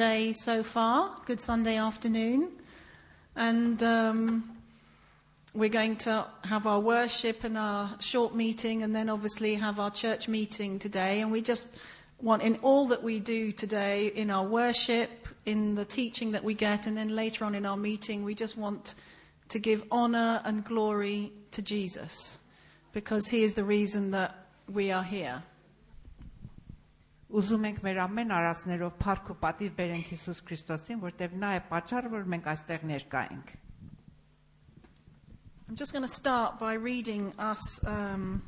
day so far, good Sunday afternoon. And um, we're going to have our worship and our short meeting, and then obviously have our church meeting today. And we just want, in all that we do today, in our worship, in the teaching that we get, and then later on in our meeting, we just want to give honor and glory to Jesus because he is the reason that we are here. Ուզում ենք մեր ամեն արածներով փառք ու պատիվ բերենք Հիսուս Քրիստոսին, որտեղ նա է պատճառը, որ մենք այստեղ ներկա ենք։ I'm just going to start by reading us um,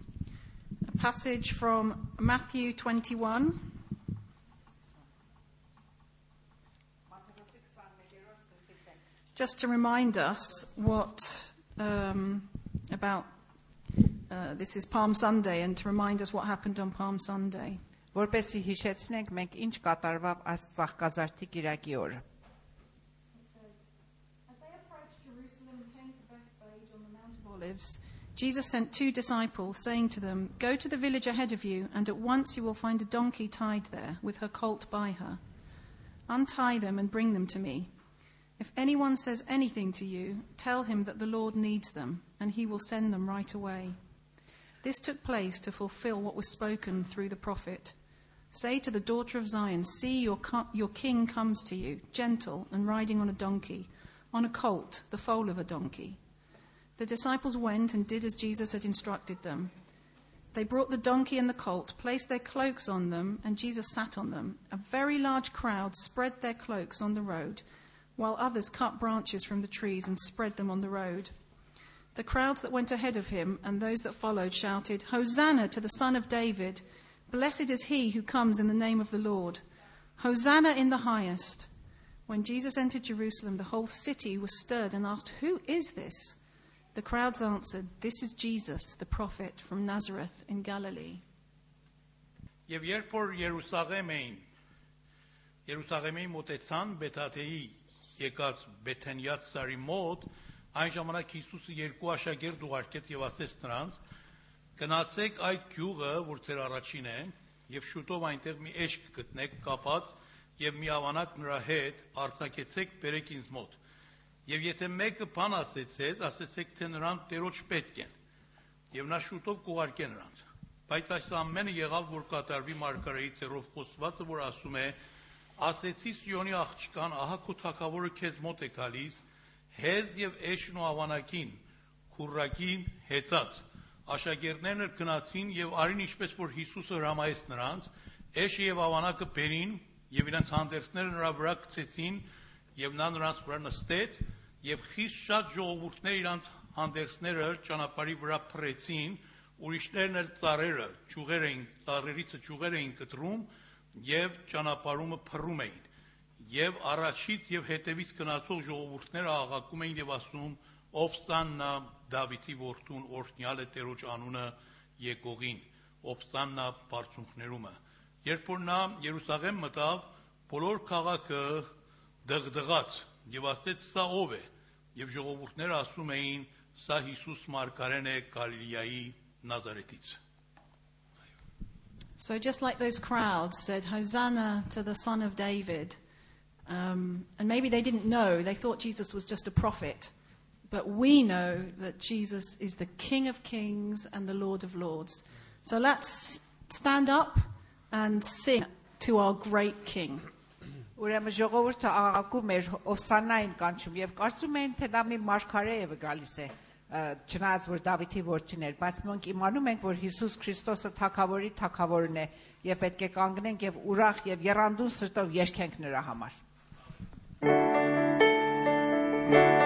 a passage from Matthew 21. Just to remind us what um, about uh, this is Palm Sunday, and to remind us what happened on Palm Sunday. Որպեսի հիշեցնենք մենք ինչ կատարվավ այս ծաղկազարդի Կիրակի օրը։ As they approached Jerusalem and came to Bethphage on the Mount of Olives, Jesus sent two disciples, saying to them, Go to the village ahead of you, and at once you will find a donkey tied there, with her colt by her. Untie them and bring them to me. If anyone says anything to you, tell him that the Lord needs them, and he will send them right away. This took place to fulfill what was spoken through the prophet. Say to the daughter of Zion, See, your, co- your king comes to you, gentle and riding on a donkey, on a colt, the foal of a donkey. The disciples went and did as Jesus had instructed them. They brought the donkey and the colt, placed their cloaks on them, and Jesus sat on them. A very large crowd spread their cloaks on the road, while others cut branches from the trees and spread them on the road. The crowds that went ahead of him and those that followed shouted, Hosanna to the Son of David! Blessed is he who comes in the name of the Lord. Hosanna in the highest. When Jesus entered Jerusalem, the whole city was stirred and asked, Who is this? The crowds answered, This is Jesus, the prophet from Nazareth in Galilee. Եվ երբ որ Երուսաղեմ էին Երուսաղեմի մոտեցան Բեթաթեի եկած Բեթենյաց ծարի մոտ այն ժամանակ Հիսուսը երկու աշակերտ ուղարկեց եւ ասեց նրանց Գնացեք այդ գյուղը որ ձեր առաջին է եւ շուտով այնտեղ մի էշք գտնեք կապած եւ մի ավանակ նրա հետ արձակեցեք բերեք ինձ մոտ եւ եթե մեկը բան ասեցեց ասեցեք թե նրան տերոջ պետք են եւ նա շուտով կուղարկե նրանց բայց այս ամենը եղավ որ կատարվի մարգարեի ծերով խոսվածը որ ասում է ասեցի Սիոնի աղջկան ահա քո թակավորը քեզ մոտ է գալիս հեզ եւ էշն ու ավանակին քուրակին հեծած աշակերտներն էլ գնացին եւ արին ինչպես որ Հիսուսը հրամայեց նրանց էշը եւ ավանակը բերին եւ իրենց հանդերձները նրա վրա գցեցին եւ նա նրանց վրա նստեց եւ խիստ շատ ժողովուրդներ իրանց հանդերձները ճանապարհի վրա փռեցին ուրիշներն էլ ծառերը ճյուղեր էին ծառերից ճյուղեր էին կտրում եւ ճանապարհումը փռում էին եւ առաջից եւ հետևից գնացող ժողովուրդները աղակում էին եւ ասում ով ստաննա Դավիթի որդուն օրհնյալ է Տերոջ անունը եկողին ով ստաննա բարձունքներումը երբ որ նա Երուսաղեմ մտավ բոլոր քաղաքը դղդղաց եւ ասեց սա ով է եւ ժողովուրդները ասում էին սա Հիսուս Մարգարեն է Գալիլեայի Նազարեթից So, just like those crowds said, Hosanna to the Son of David, um, and maybe they didn't know, they thought Jesus was just a prophet. But we know that Jesus is the King of Kings and the Lord of Lords. So let's stand up and sing to our great King. Ուրեմն ժողովուրդը աղաղակում էր Օսանային կանչում եւ կարծում էին թե նա մի մարգարե է գալիս է ը, չնայած որ Դավիթի որդին էր, բայց մենք իմանում ենք որ Հիսուս Քրիստոսը թակավորի թակավորն է եւ պետք է կանգնենք եւ ուրախ եւ երանդուն սրտով երգենք նրա համար։ Praise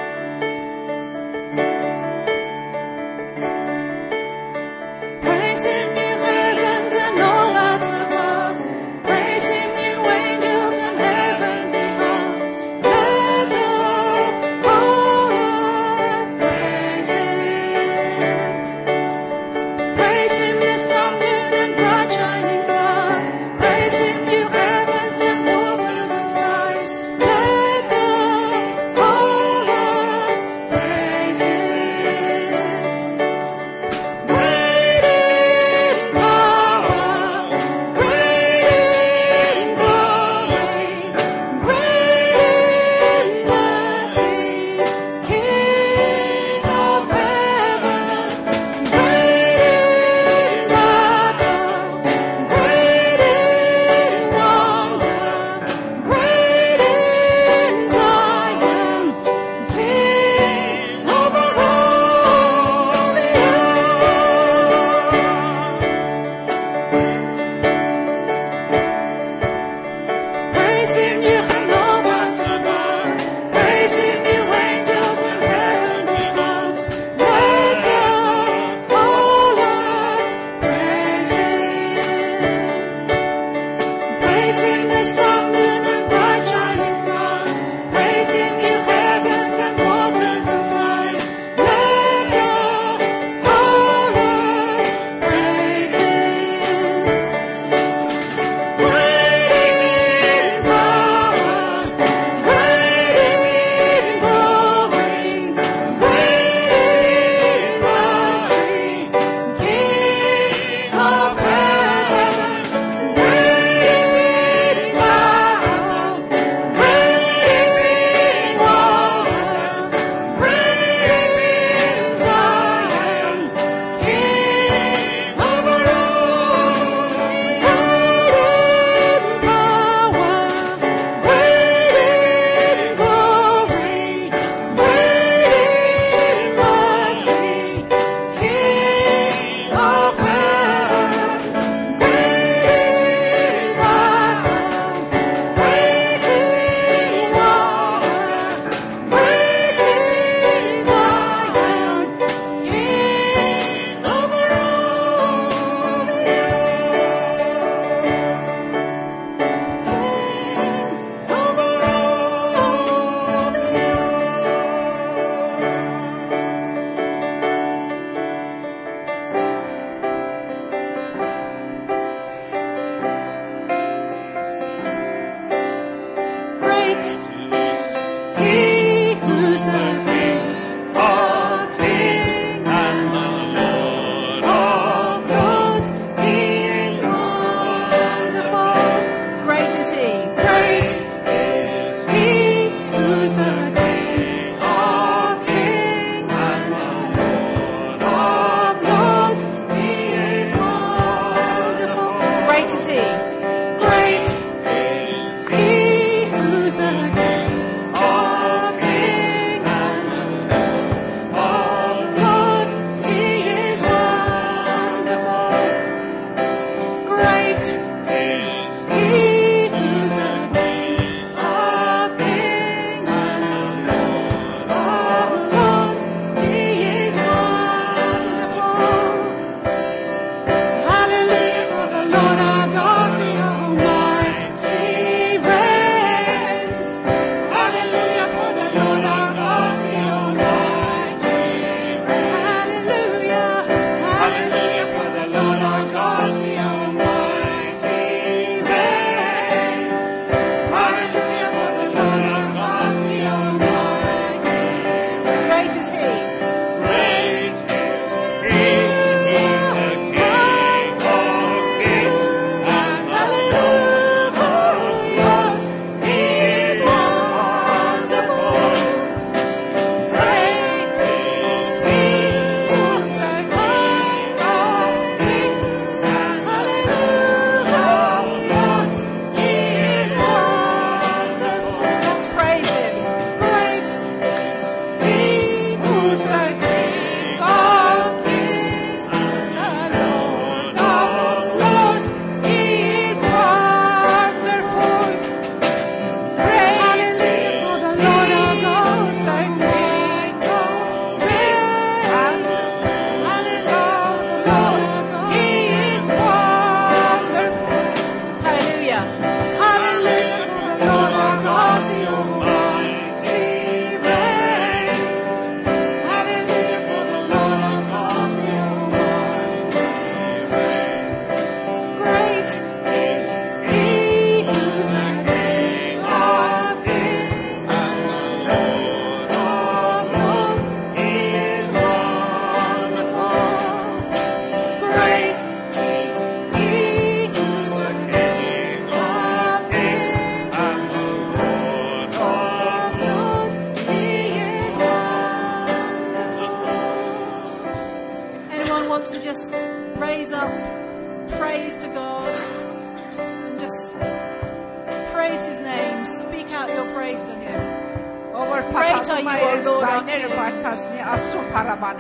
great are you, O Lord, our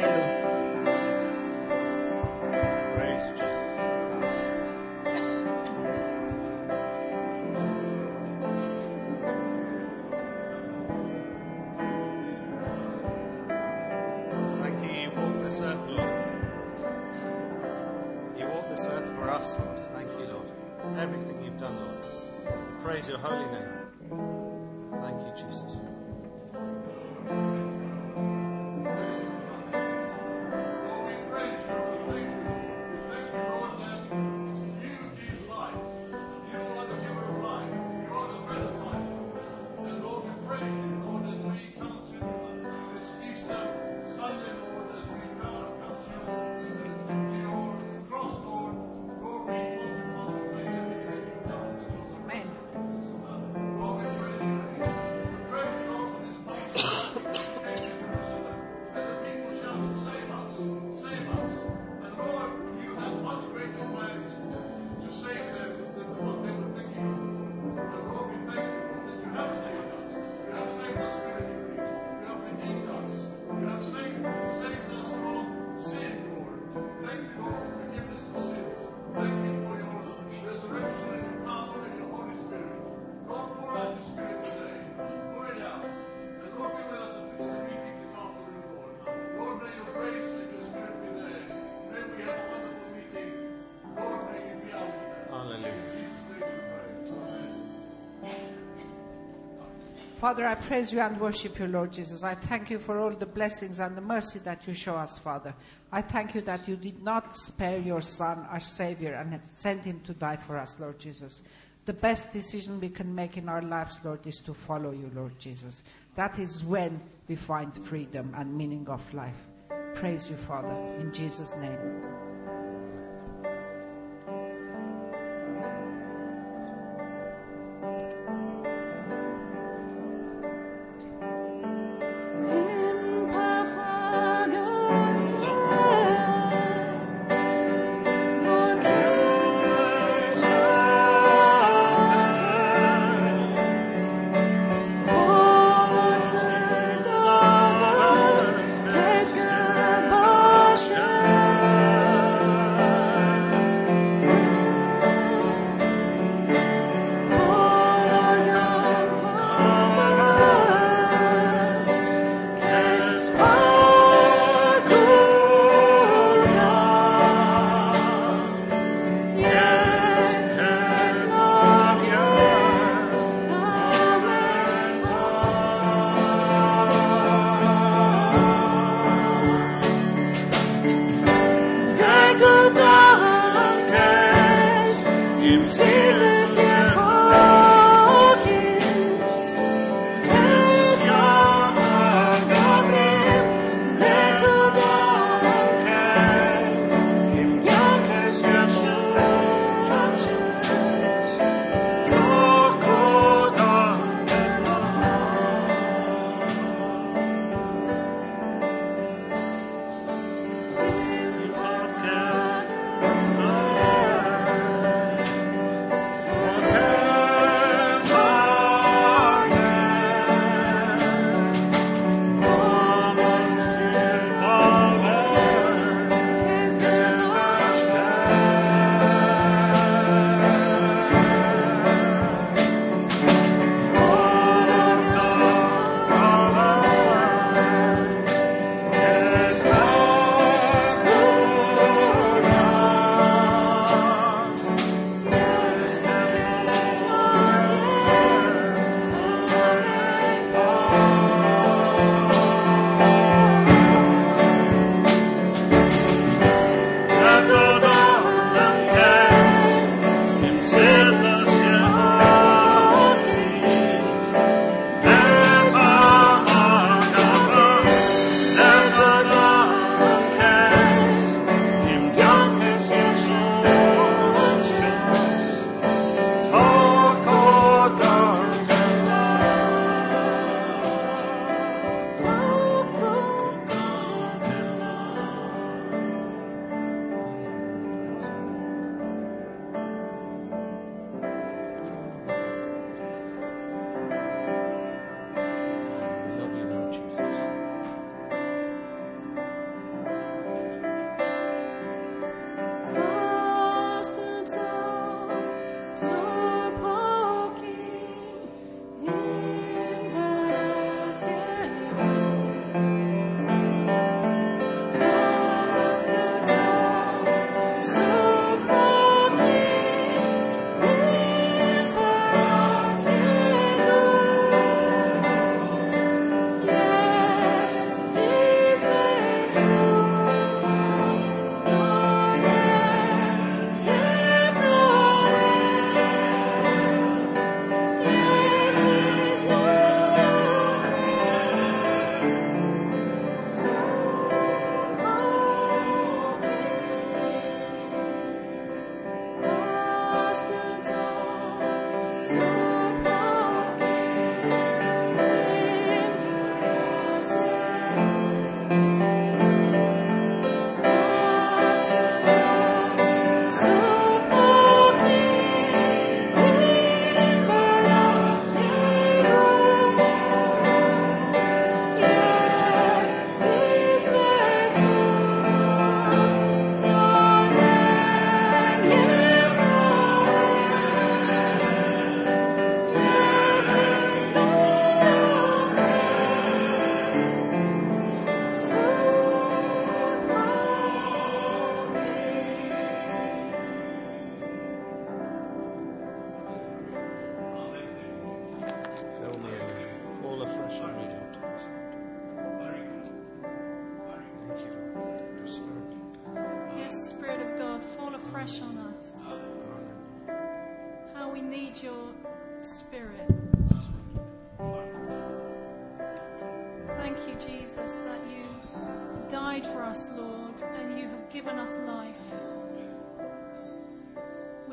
King. Father, I praise you and worship you, Lord Jesus. I thank you for all the blessings and the mercy that you show us, Father. I thank you that you did not spare your Son, our Savior, and sent him to die for us, Lord Jesus. The best decision we can make in our lives, Lord, is to follow you, Lord Jesus. That is when we find freedom and meaning of life. Praise you, Father, in Jesus' name. Love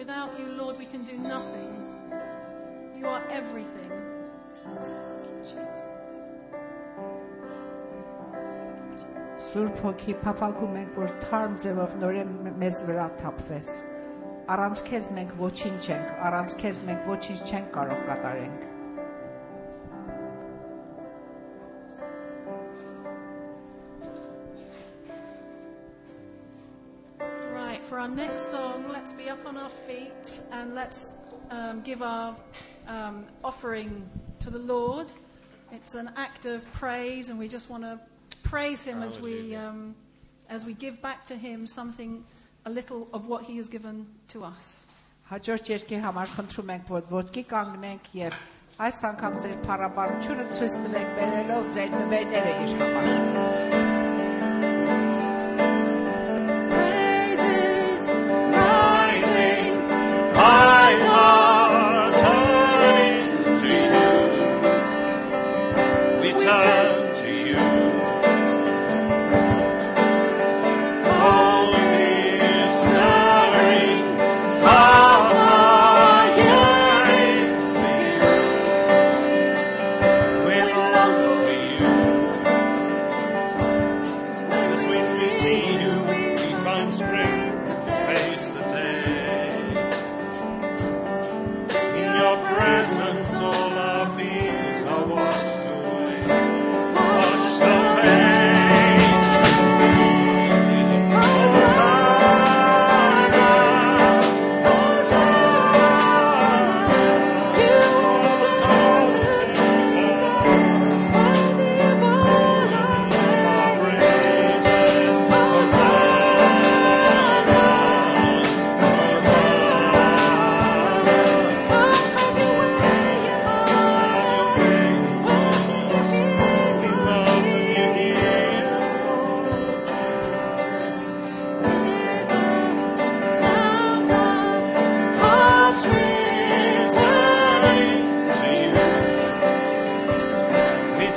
Without you, Lord, we can do nothing. You are everything. Thank you, Jesus. Սուրբ հոգի փափագում ենք, որ թարմ ձևով նորեն մ- մեզ վրա թափվես։ Առանց քեզ մենք ոչինչ չենք, առանց քեզ մենք ոչինչ չենք կարող կատարենք։ Right, for our next song, let's be up on our feet and let's um, give our um, offering to the Lord. It's an act of praise, and we just want to praise Him as we Hallelujah. um, as we give back to Him something, a little of what He has given to us. Հաջորդ երկի համար խնդրում ենք, որ ոտքի կանգնենք եւ այս անգամ ձեր փառաբանությունը ցույց տվեք բերելով ձեր նվերները իր համար։ presence,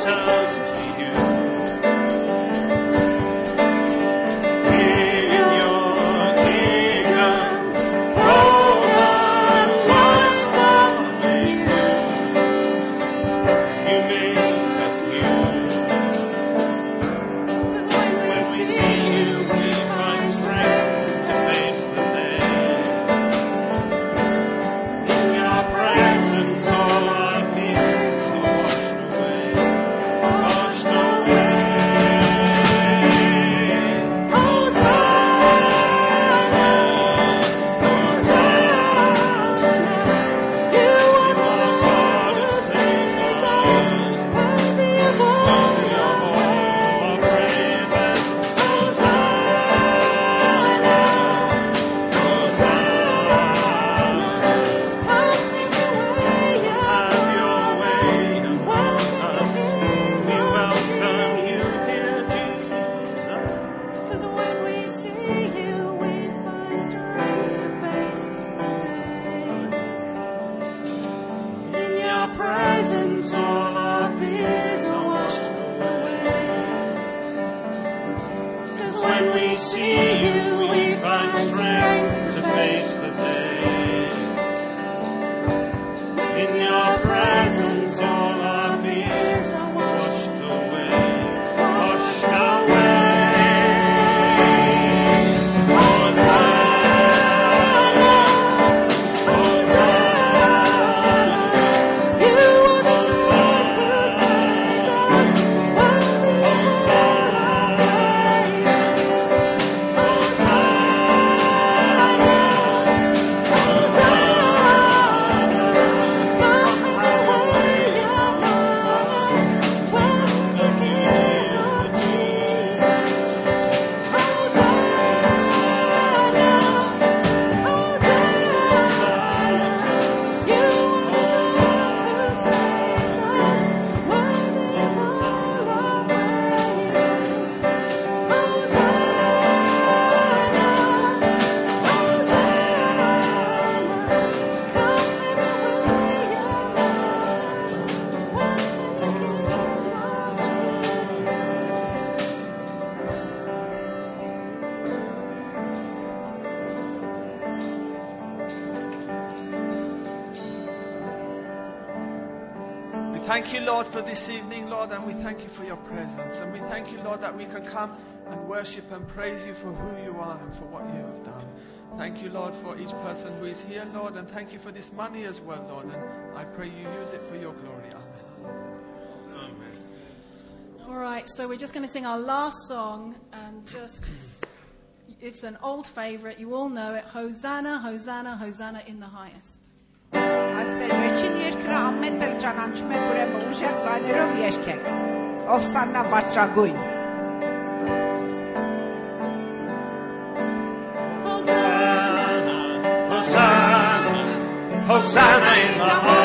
Return Thank you, Lord, for this evening, Lord, and we thank you for your presence. And we thank you, Lord, that we can come and worship and praise you for who you are and for what you have done. Thank you, Lord, for each person who is here, Lord, and thank you for this money as well, Lord. And I pray you use it for your glory. Amen. All right, so we're just going to sing our last song and just. It's an old favourite, you all know it. Hosanna, Hosanna, Hosanna in the highest. Այս մեր վերջին երկրը ամեն տեղ ճանաչում է ուրեմն ուժեղ ձայներով երգեք։ Ով սաննա բարձրագույն։ Hosanna, Hosanna in the